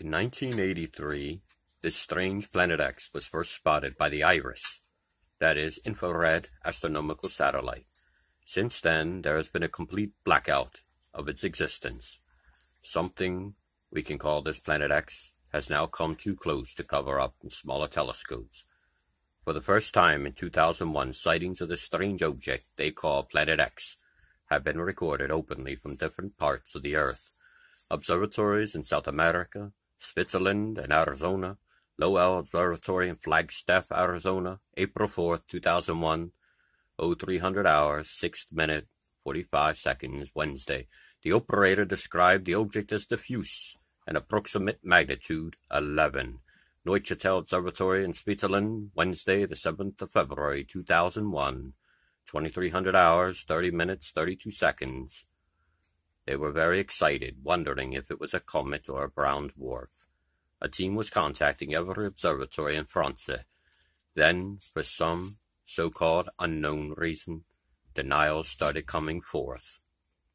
In 1983, this strange Planet X was first spotted by the IRAS, that is, Infrared Astronomical Satellite. Since then, there has been a complete blackout of its existence. Something we can call this Planet X has now come too close to cover up in smaller telescopes. For the first time in 2001, sightings of this strange object they call Planet X have been recorded openly from different parts of the Earth. Observatories in South America, Switzerland and Arizona, Lowell Observatory in Flagstaff, Arizona, April 4, 2001, 0300 hours, 6 minute, 45 seconds, Wednesday. The operator described the object as diffuse and approximate magnitude 11. Neuchatel Observatory in Switzerland, Wednesday, the 7th of February, 2001, 2300 hours, 30 minutes, 32 seconds. They were very excited, wondering if it was a comet or a brown dwarf. A team was contacting every observatory in France. Then, for some so-called unknown reason, denials started coming forth.